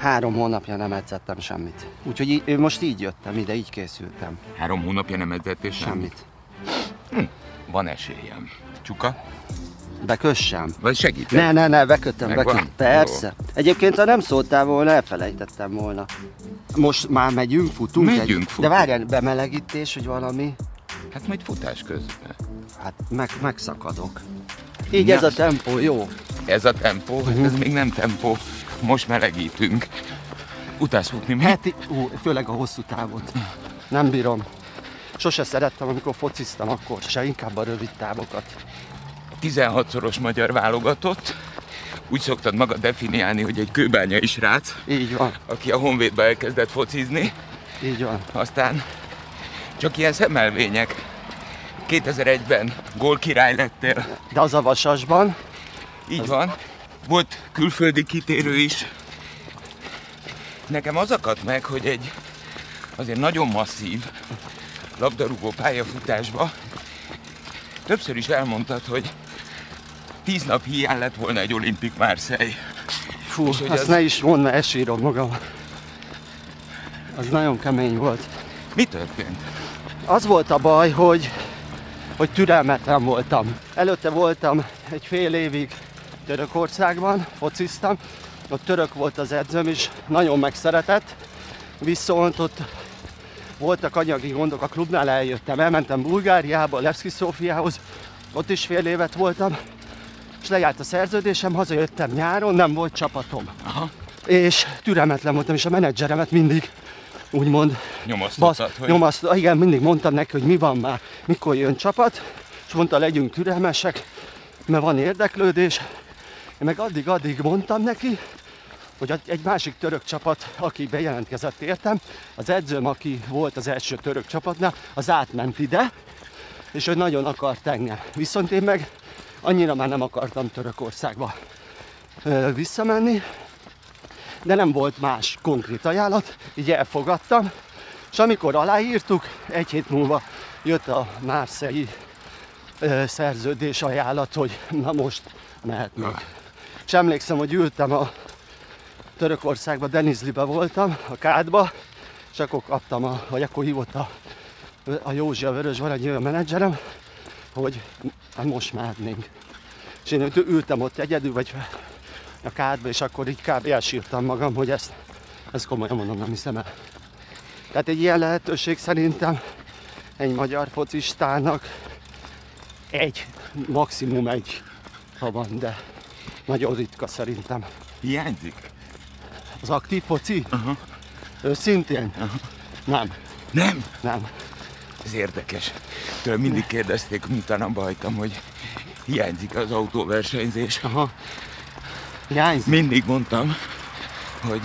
Három hónapja nem edzettem semmit. Úgyhogy í- most így jöttem ide, így készültem. Három hónapja nem edzettél semmit? Semmit. Van esélyem. Csuka? Bekössem. Vagy segítek? Ne, ne, ne, bekötöm, bekötöm. Persze. Egyébként, ha nem szóltál volna, elfelejtettem volna. Most már megyünk, futunk? Megyünk, egy... futunk. De várjál, bemelegítés, hogy valami? Hát majd futás közben. Hát meg, megszakadok. Így Ja. ez a tempó, jó. Ez a tempó, hát ez még nem tempó. Most melegítünk. Utálsz futni mi? Heti, ú, főleg a hosszú távot. Nem bírom. Sose szerettem, amikor fociztam, akkor se, inkább a rövid távokat. 16-szoros magyar válogatott. Úgy szoktad magad definiálni, hogy egy kőbányai srác, Így van, aki a Honvédbe elkezdett focizni, így van. aztán csak ilyen szemelvények. 2001-ben gólkirály lettél, De az a vasasban, így van. Volt külföldi kitérő is. Nekem az akadt meg, hogy egy azért nagyon masszív labdarúgó pályafutásba többször is elmondtad, hogy tíz nap hiány lett volna egy olimpik Marseille. fú, És azt az- ne is mondd, mert esírom magam. Az nagyon kemény volt. Mi történt? Az volt a baj, hogy, hogy türelmetlen voltam. Előtte voltam egy fél évig Törökországban, fociztam. Ott török volt az edzőm, és nagyon megszeretett. Viszont ott voltak anyagi gondok a klubnál, eljöttem. Elmentem Bulgáriába, Levski Szófiához, ott is fél évet voltam, és lejárt a szerződésem, hazajöttem nyáron, nem volt csapatom. Aha. És türelmetlen voltam, és a menedzseremet mindig úgymond Nyomasztottad, hogy nyomaszt, igen, mindig mondtam neki, hogy mi van már, mikor jön csapat, és mondta, legyünk türelmesek, mert van érdeklődés. Én meg addig-addig mondtam neki, hogy egy másik török csapat, aki bejelentkezett értem, az edzőm, aki volt az első török csapatnál, az átment ide, és ő nagyon akart engem. Viszont én meg annyira már nem akartam Törökországba visszamenni, de nem volt más konkrét ajánlat, így elfogadtam, és amikor aláírtuk, egy hét múlva jött a Márszei szerződés ajánlat, hogy na most mehetnek. És emlékszem, hogy ültem a Törökországba, Denizlibe voltam, a kádba, és akkor kaptam, a, vagy akkor hívott a, a Józsi, a Vörös van egy olyan menedzserem, hogy hát most mehetnénk. És én ültem ott egyedül, vagy a kádba, és akkor így kb. elsírtam magam, hogy ezt, ezt komolyan mondom, nem hiszem el. Tehát egy ilyen lehetőség szerintem egy magyar focistának egy, maximum egy, ha van, de nagyon ritka szerintem. hiányzik. Az aktív foci? Aha. Őszintén? Nem, Nem, nem. ez érdekes. Tőlem mindig kérdezték, miután abba hagytam, hogy hiányzik az autóversenyzés. Aha. Hiányzik? Mindig mondtam, hogy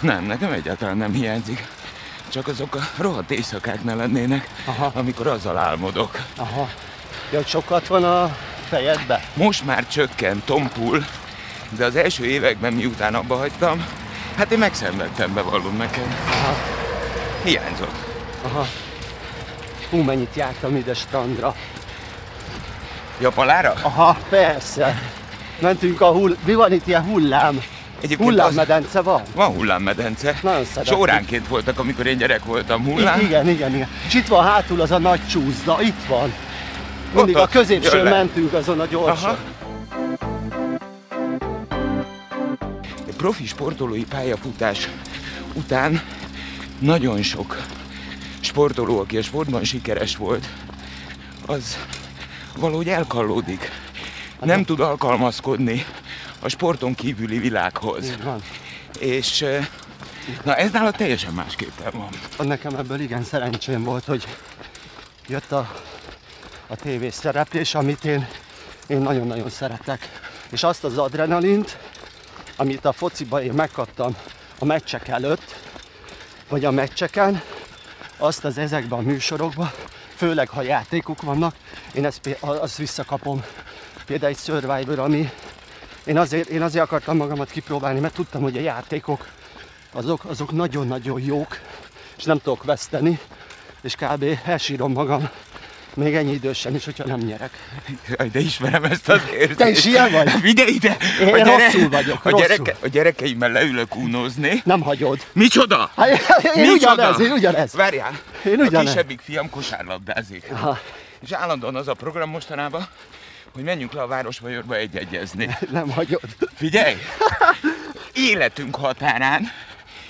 nem, nekem egyáltalán nem hiányzik. Csak azok a rohadt éjszakák ne lennének, Aha. amikor azzal álmodok. Aha. Ja, sokat van a fejedbe? Most már csökkent, tompul, de az első években miután abba hagytam, hát én megszenvedtem, bevallom neked. Aha. Hiányzott. Aha. Hú, mennyit jártam ide strandra. Japalára? Aha, persze. Mentünk a hull... Mi van itt ilyen hullám? Egyébként Hullámmedence van? Az... Van hullámmedence. Nagyon És szeretjük. óránként voltak, amikor én gyerek voltam hullám. I- igen, igen, igen. És itt van hátul az a nagy csúszda, itt van. Mindig a le. mentünk azon a gyorsan. Aha. A profi sportolói pályafutás után nagyon sok sportoló, aki a sportban sikeres volt, az valahogy elkallódik. Nem tud alkalmazkodni a sporton kívüli világhoz. És na ez nála teljesen másképpen van. Nekem ebből igen szerencsém volt, hogy jött a, a tévés szereplés, amit én, én nagyon-nagyon szeretek. És azt az adrenalint, amit a fociba én megkaptam a meccsek előtt, vagy a meccseken, azt az ezekben a műsorokban, főleg ha játékok vannak, én ezt, azt visszakapom. Például egy Survivor, ami én azért, én azért akartam magamat kipróbálni, mert tudtam, hogy a játékok azok, azok nagyon-nagyon jók, és nem tudok veszteni, és kb. elsírom magam Még ennyi idősen is, hogyha nem nyerek. Jaj, de ismerem ezt az érzést. Te is ilyen vagy? Figyelj ide! Én rosszul vagyok, a, rosszul. gyereke, a gyerekeimmel leülök únozni. Nem hagyod. Micsoda? Hát, én Micsoda? ugyanez, én ugyanez. Várjál, Én a ugyanez. kisebbik fiam kosárlabdázik. Aha, És állandóan az a program mostanában, hogy menjünk le a Városvajorba egyegyezni. nem hagyod. Figyelj! Életünk határán,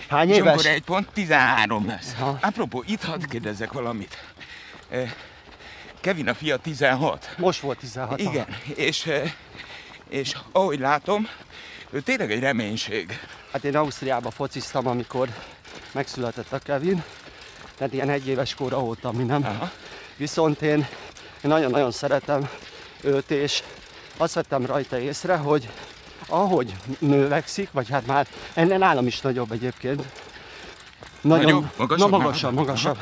Hány és éves? amikor egy pont 13 lesz. Apropó, itt hadd kérdezzek valamit. Kevin a fia 16. Most volt 16. Igen, és, eh, és ahogy látom, ő tényleg egy reménység. Hát én Ausztriába fociztam, amikor megszületett a Kevin. Tehát ilyen egy éves kora óta mi nem. Aha. Viszont én, én nagyon-nagyon szeretem őt, és azt vettem rajta észre, hogy ahogy növekszik, vagy hát már ennél nálam is nagyobb egyébként. Nagyon, Nagyobb? Magasabb Na, magasabb, magasabb.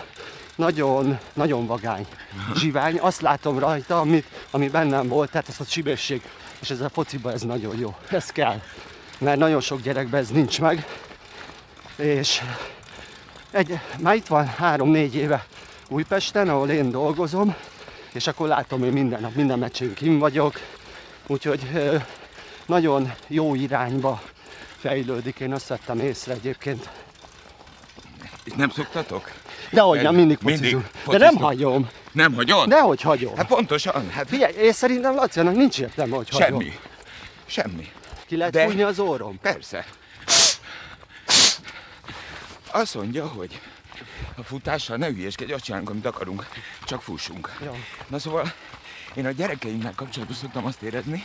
Nagyon, nagyon vagány, zsivány. Azt látom rajta, amit, ami bennem volt, tehát ez a csibészség. És ez a fociba ez nagyon jó. Ez kell. Mert nagyon sok gyerekben ez nincs meg. És egy, már itt van három-négy éve Újpesten, ahol én dolgozom, és akkor látom, hogy minden nap, minden meccsén kim vagyok, úgyhogy nagyon jó irányba fejlődik, én azt vettem észre egyébként. És nem szoktatok? De hogy nem, mindig Mindig focizunk. De nem hagyom, Nem hagyod? de hogy hagyom. Hát pontosan, hát Figyelj, én szerintem Laciának nincs értelme, hogy hagyom. semmi. Semmi. Ki lehet De- fújni az orrom? Persze. Azt mondja, hogy a futással ne hülyeskedj, azt csinálunk, amit akarunk, csak fussunk. Jó. Na szóval én a gyerekeimmel kapcsolatban szoktam azt érezni,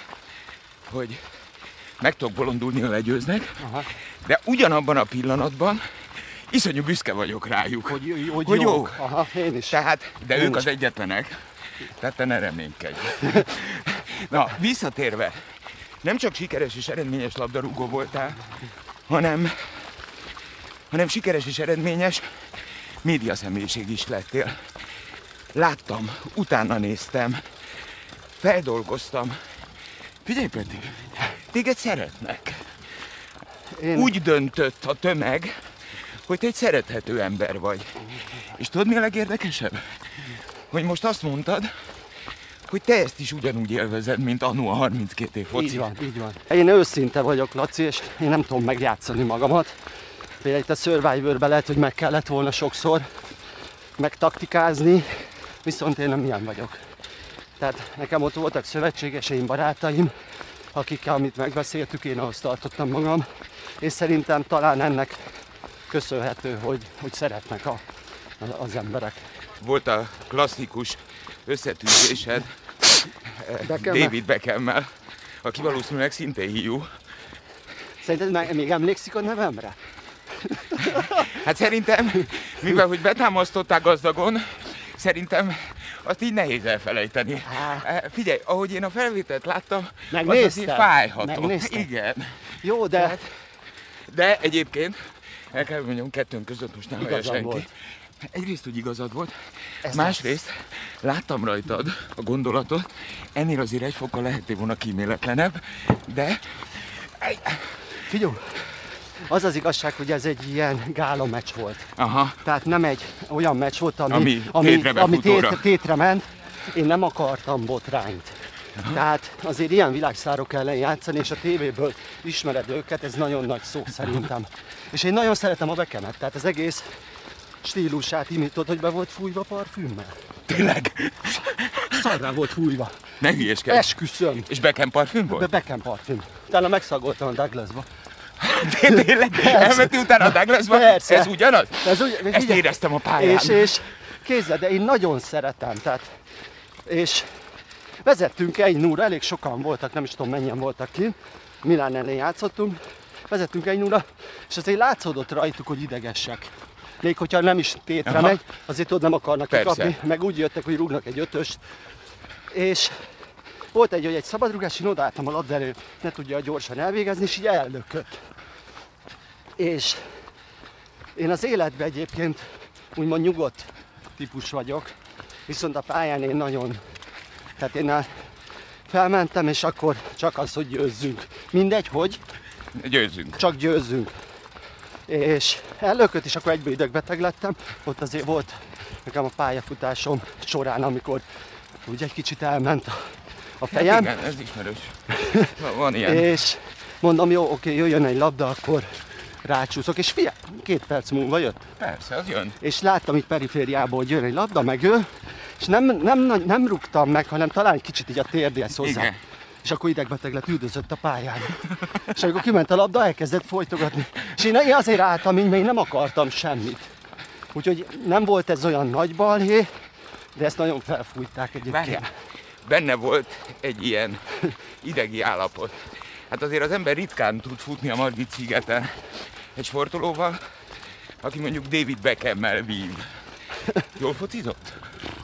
hogy meg tudok bolondulni, ha legyőznek, Aha. de ugyanabban a pillanatban iszonyú büszke vagyok rájuk. Hogy, hogy, hogy, Hogy jó. Aha, én is. Tehát, de Én ők is. az egyetlenek, tehát te ne reménykedj. Na, visszatérve, nem csak sikeres és eredményes labdarúgó voltál, hanem, hanem sikeres és eredményes média személyiség is lettél. Láttam, utána néztem, feldolgoztam. Figyelj, Peti, téged szeretnek. Én, Úgy döntött a tömeg, hogy te egy szerethető ember vagy. És tudod mi a legérdekesebb? Hogy most azt mondtad, hogy te ezt is ugyanúgy élvezed, mint annó a 32 év foci. Így van, így van. Én őszinte vagyok, Laci, és én nem tudom megjátszani magamat. Például itt a Survivor-ben lehet, hogy meg kellett volna sokszor megtaktikázni, viszont én nem ilyen vagyok. Tehát nekem ott voltak szövetségeseim, barátaim, akikkel, amit megbeszéltük, én ahhoz tartottam magam, és szerintem talán ennek köszönhető, hogy, hogy szeretnek a, az emberek. Volt a klasszikus összetűzésed Beckham-mel? David Beckham-mel, aki valószínűleg szintén hiú. Szerinted még emlékszik a nevemre? Hát szerintem, mivel hogy betámasztották gazdagon, szerintem azt így nehéz elfelejteni. Á. Eh, Figyelj, ahogy én a felvételt láttam, az Megnézted? azért fájhatott. Megnézted? Igen. Jó, de De egyébként, el kell mondjam, kettőnk között most nem Igazam senki. volt. Egyrészt, hogy igazad volt, Ez másrészt láttam rajtad a gondolatot, ennél azért egy fokkal lehetné volna kíméletlenebb, de Figyelj, az az igazság, hogy ez egy ilyen gála meccs volt. aha, Tehát nem egy olyan meccs volt, ami, Ami ami, tétre ami tét, tétre ment. Én nem akartam botrányt. Tehát azért ilyen világszárok ellen játszani, és a tévéből ismered őket, ez nagyon nagy szó szerintem. És én nagyon szeretem a bekemet, tehát az egész stílusát imítod, hogy be volt fújva parfümmel. tényleg, Szarrá volt fújva. ne hülyeskedj. Esküszöm. És Beckham parfüm Be volt? Beckham parfüm. Utána megszagoltam a Douglasba. Tényleg? Elmentél utána a Douglasba? Persze. Ez ugyanaz? Ez úgy, Ezt figyelj, éreztem a pályán. És, és kézzel, de én nagyon szeretem, tehát, és vezettünk egy núra, elég sokan voltak, nem is tudom mennyien voltak ki, Milán ellen játszottunk, vezettünk egy núra, és azért látszódott rajtuk, hogy idegesek. Még hogyha nem is tétre Aha. megy, azért ott nem akarnak Persze. kikapni, meg úgy jöttek, hogy rúgnak egy ötöst. És volt egy, hogy egy szabadrugás, én odaálltam a labda elő, ne tudja gyorsan elvégezni, és így ellökött. És én az életben egyébként úgymond nyugodt típus vagyok, viszont a pályán én nagyon, tehát én el- felmentem, és akkor csak az, hogy győzzünk. Mindegy, hogy, Győzzünk. csak győzzünk. és ellökött, és akkor egyből idegbeteg lettem. Ott azért volt nekem a pályafutásom során, amikor úgy egy kicsit elment a, a fejem. Hát igen, ez ismerős. Van- ilyen. És mondom, jó, oké, jöjjön egy labda, akkor rácsúszok, és fia, két perc múlva jött. Persze, az jön. És láttam itt perifériából, hogy jön egy labda, meg ő, és nem, nem, nem, nem rúgtam meg, hanem talán egy kicsit így a térdéhez hozzá. Igen. És akkor idegbeteg lett, üldözött a pályán. és amikor kiment a labda, elkezdett folytogatni. És én, azért álltam, így, én nem akartam semmit. Úgyhogy nem volt ez olyan nagy balhé, de ezt nagyon felfújták egyébként. Várjál, benne volt egy ilyen idegi állapot. Hát azért az ember ritkán tud futni a Margit szigeten egy sportolóval, aki mondjuk David Beckham-mel vív. Jól focizott?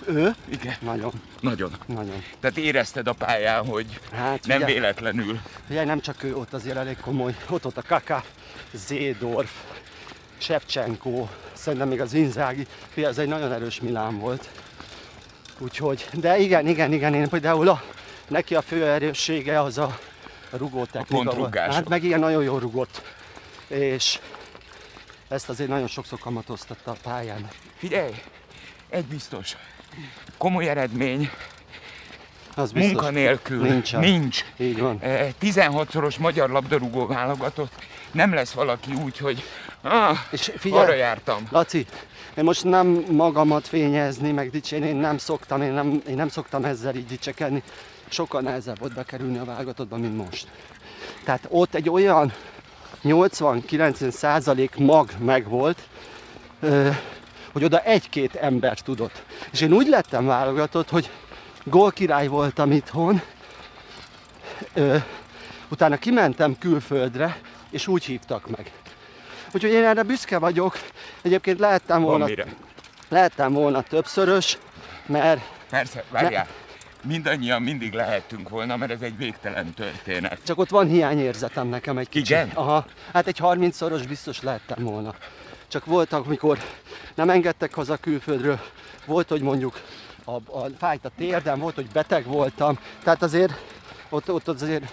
Ő? Igen. Nagyon, Nagyon. nagyon. Tehát érezted a pályán, hogy Hát nem figyelj. véletlenül. Ugye nem csak ő, ott azért elég komoly, ott ott a Kaka, Zédorf, Shevchenko, szerintem még az Inzági, Figyelj, ez egy nagyon erős Milán volt. Úgyhogy, de igen, igen, igen, én például a, neki a fő erőssége az a rugó technika volt. pontrugások. Hát meg igen, nagyon jól rugott. És ezt azért nagyon sokszor kamatoztatta a pályán. Figyelj, egy biztos. Komoly eredmény, Az biztos. munka nélkül Nincsen. nincs. Így van. Eh, 16-szoros magyar labdarúgó válogatott. Nem lesz valaki úgy, hogy ah, És figyelj, arra jártam. Laci, én most nem magamat fényezni, meg dicsérni, én nem szoktam, én nem, én nem szoktam ezzel így dicsekedni. Sokkal nehezebb volt bekerülni a válogatottba, mint most. Tehát ott egy olyan 80-90 százalék mag megvolt, hogy oda egy-két ember tudott. És én úgy lettem válogatott, hogy gólkirály voltam itthon, ö, utána kimentem külföldre, és úgy hívtak meg. Úgyhogy én erre büszke vagyok. Egyébként lehettem Van volna, mire. lehettem volna többszörös, mert Persze, várjál. Mindannyian mindig lehettünk volna, mert ez egy végtelen történet. csak ott van hiányérzetem nekem egy kicsit. Igen? Aha, hát egy 30-szoros biztos lehettem volna. Csak voltak, amikor nem engedtek haza külföldről, volt, hogy mondjuk a, a fájt a térdem, volt, hogy beteg voltam, tehát azért ott, ott azért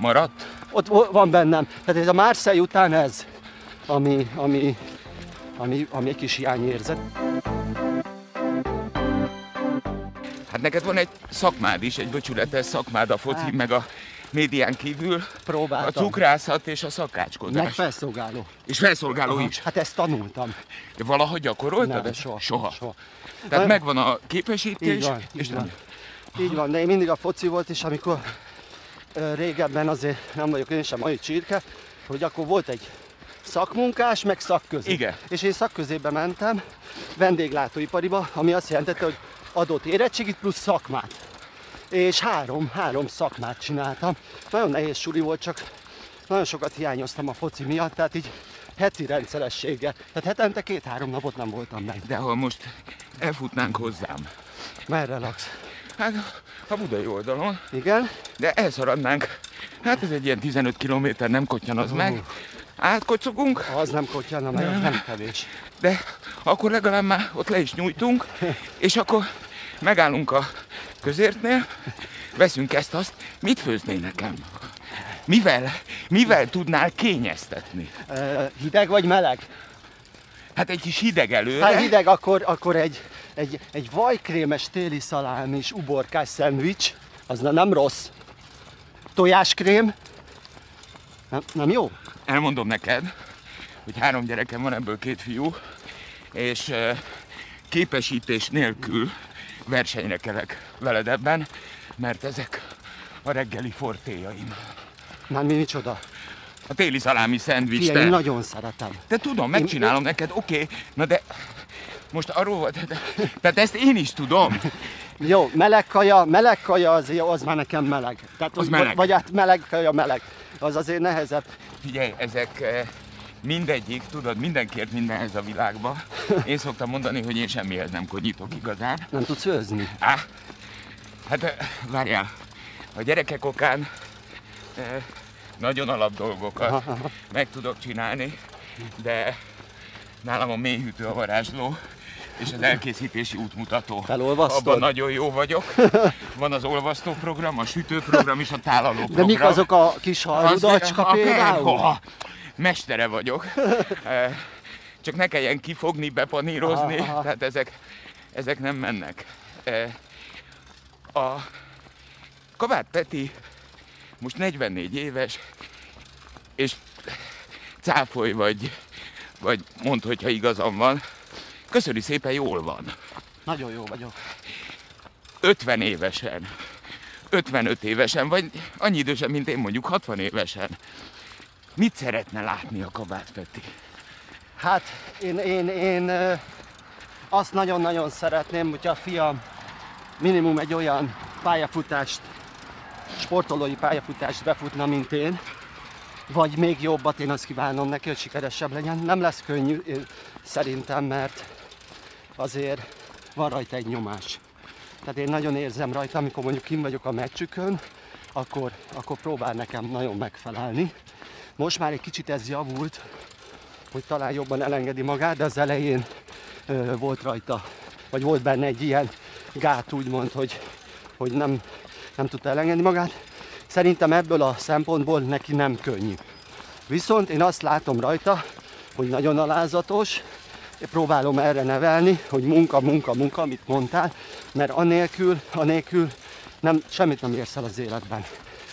Maradt? ott van bennem. Tehát ez a Marseille után ez, ami, ami, ami, ami egy kis hiányérzet. Hát neked van egy szakmád is, egy becsületes szakmád a foci, Hát. meg a médián kívül. A Próbáltam. cukrászat és a Meg szakácskodás. felszolgáló. És felszolgáló is. Hát ezt tanultam. Valahogy gyakoroltad Nem, soha. Soha. soha. Tehát Nem. megvan a képesítés, Így van, és így van. Így van, de én mindig a foci volt, és amikor régebben azért nem vagyok én sem mai csirke, hogy akkor volt egy szakmunkás, meg szakközé. Igen. És én szakközébe mentem, vendéglátóipariba, ami azt jelentette, hogy adott érettségit plusz szakmát. És három, három szakmát csináltam. Nagyon nehéz suli volt, csak nagyon sokat hiányoztam a foci miatt, tehát így heti rendszerességgel. Tehát hetente két-három napot nem voltam meg. De ha most elfutnánk hozzám, Merre laksz? hát a budai oldalon, Igen? de elszaradnánk. Hát ez egy ilyen 15 kilométer, nem kottyan az meg. Átkocogunk, Az nem kotyana, meg az nem kevés. de akkor legalább már ott le is nyújtunk, és akkor megállunk a közértnél, veszünk ezt-azt. Mit főznél nekem? Mivel, mivel tudnál kényeztetni? Ö, hideg vagy meleg? Hát egy kis hideg előre. Hát hideg, akkor, akkor egy, egy, egy vajkrémes téli szalám és uborkás szendvics, az ne- nem rossz. Tojáskrém, nem, nem jó? elmondom neked, hogy három gyerekem van, ebből két fiú, és képesítés nélkül versenyre kelek veled ebben, mert ezek a reggeli fortéjaim. Már mi micsoda? A téli szalámi szendvics, Figyelj, én nagyon szeretem. Te tudom, megcsinálom neked, oké, na de most arról volt, tehát ezt én is tudom. Jó, meleg kaja, meleg kaja az, az már nekem meleg. Tehát, Az vagy- meleg. Vagy hát meleg kaja, meleg. Az azért nehezebb. Figyelj, ezek eh, mindegyik, tudod, mindenkiért mindenhez a világba. Én szoktam mondani, hogy én semmihez nem konyítok igazán. Nem tudsz főzni. Á, hát várjál, a gyerekek okán nagyon alap dolgokat meg tudok csinálni, de nálam a mélyhűtő a varázsló, és az elkészítési útmutató. Felolvasztod? Abban nagyon jó vagyok. Van az olvasztó program, a sütőprogram és a tálaló program. De mik azok a kis Az- halrudacska a- például? Mestere vagyok. Eh, Csak ne kelljen kifogni, bepanírozni, Aha. tehát ezek, ezek nem mennek. Eh, A Kabát Peti most 44 éves, és cáfolj vagy, vagy mondd, hogyha igazam van. Köszöni szépen, jól van. Nagyon jó vagyok. 50 évesen, 55 évesen, vagy annyi idősen, mint én mondjuk 60 évesen. Mit szeretne látni a Kabát Peti? Hát én, én, én azt nagyon-nagyon szeretném, hogyha a fiam minimum egy olyan pályafutást, sportolói pályafutást befutna, mint én, vagy még jobbat, én azt kívánom neki, hogy sikeresebb legyen. Nem lesz könnyű én, szerintem, mert azért van rajta egy nyomás. Tehát én nagyon érzem rajta, amikor mondjuk kim vagyok a meccsükön, akkor, akkor próbál nekem nagyon megfelelni. Most már egy kicsit ez javult, hogy talán jobban elengedi magát, de az elején ö, volt rajta, vagy volt benne egy ilyen gát, úgymond, hogy, hogy nem, nem tudta elengedni magát. Szerintem ebből a szempontból neki nem könnyű. Viszont én azt látom rajta, hogy nagyon alázatos, én próbálom erre nevelni, hogy munka, munka, munka, amit mondtál, mert anélkül, anélkül nem, semmit nem érsz el az életben.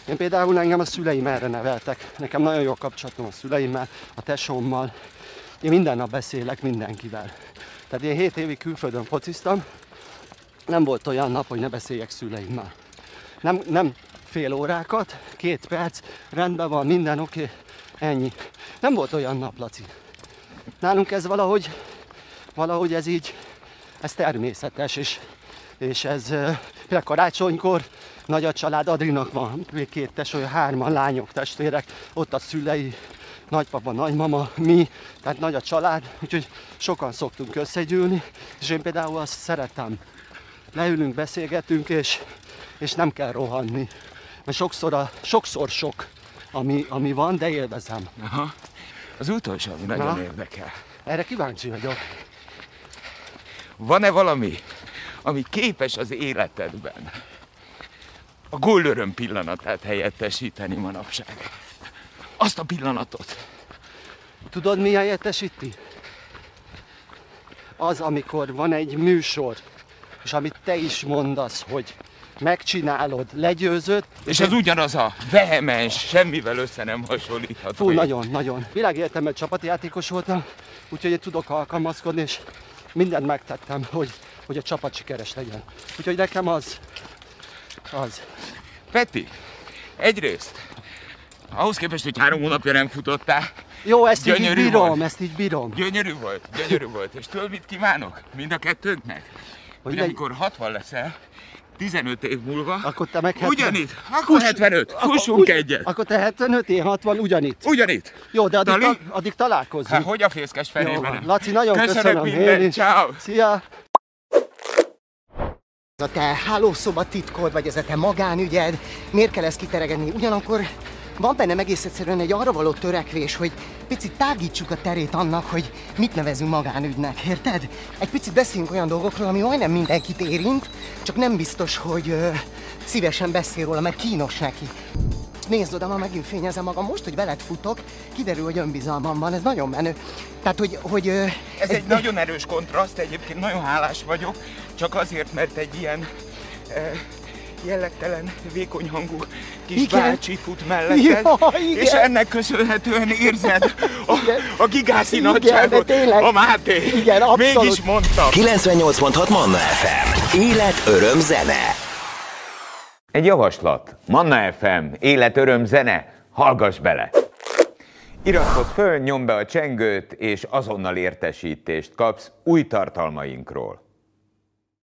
Én például engem a szüleim erre neveltek. Nekem nagyon jó kapcsolatom a szüleimmel, a tesómmal. Én minden nap beszélek mindenkivel. Tehát én 7 évig külföldön fociztam, nem volt olyan nap, hogy ne beszéljek szüleimmel. Nem, nem fél órákat, két perc, rendben van, minden oké, ennyi. Nem volt olyan nap, Laci. Nálunk ez valahogy, valahogy ez így, ez természetes, és, és ez például karácsonykor nagy a család, Adrinak van még két tesója, hárman lányok, testvérek, ott a szülei, nagypapa, nagymama, mi, tehát nagy a család, úgyhogy sokan szoktunk összegyűlni, és én például azt szeretem. Leülünk, beszélgetünk, és, és nem kell rohanni. Mert sokszor, a, sokszor sok, ami, ami van, de élvezem. Aha. Az utolsó, ami nagyon Na? érdekel. Erre kíváncsi vagyok. Van-e valami, ami képes az életedben a gólöröm pillanatát helyettesíteni manapság? Azt a pillanatot. Tudod, mi helyettesíti? Az, amikor van egy műsor, és amit te is mondasz, hogy megcsinálod, legyőzöd, És ez ugyanaz a vehemens, semmivel össze nem hasonlítható. Fú, nagyon, nagyon. Világéletemben csapatjátékos voltam, úgyhogy tudok alkalmazkodni, és mindent megtettem, hogy, hogy a csapat sikeres legyen. Úgyhogy nekem az, az. Peti, egyrészt, ahhoz képest, hogy három hónapja nem futottál, Jó, ezt így, így Gyönyörű bírom, volt. ezt így bírom. gyönyörű volt, gyönyörű volt. És tudod, mit kívánok? Mind a kettőnknek? Hogy legy- amikor 60 leszel, 15 év múlva, Akkor te meg 70. ugyanitt, akkor 75, fussunk ugy- egyet. Akkor te 75, én 60, ugyanitt. Ugyanitt. Jó, de addig, Dali? ta, addig találkozunk. Hát hogy a fészkes Jó van. nem? Laci, nagyon Köszönöm köszönöm. is. ciao. Szia! Ez a te hálószoba titkod, vagy ez a te magánügyed, miért kell ezt kiteregetni? Ugyanakkor van bennem egész egyszerűen egy arra való törekvés, hogy picit tágítsuk a terét annak, hogy mit nevezünk magánügynek, érted? Egy picit beszéljünk olyan dolgokról, ami majdnem mindenkit érint, csak nem biztos, hogy ö, szívesen beszél róla, mert kínos neki. Nézd oda, ma megint fényezem magam. Most, hogy veled futok, kiderül, hogy önbizalmam van. Ez nagyon menő. Tehát, hogy... hogy ö, Ez egy nagyon erős kontraszt, egyébként nagyon hálás vagyok, csak azért, mert egy ilyen eh, jellegtelen, vékony hangú kis Igen. bácsi fut melletted, Ja, igen. és ennek köszönhetően érzed a, a gigászi Igen, nagyságot, a Máté. Igen, abszolút. Mégis mondtam. 98.6 Manna FM. Élet, öröm, zene. Egy javaslat. Manna FM, élet, öröm, zene. Hallgass bele! Iratkozz föl, nyomd be a csengőt, és azonnal értesítést kapsz új tartalmainkról.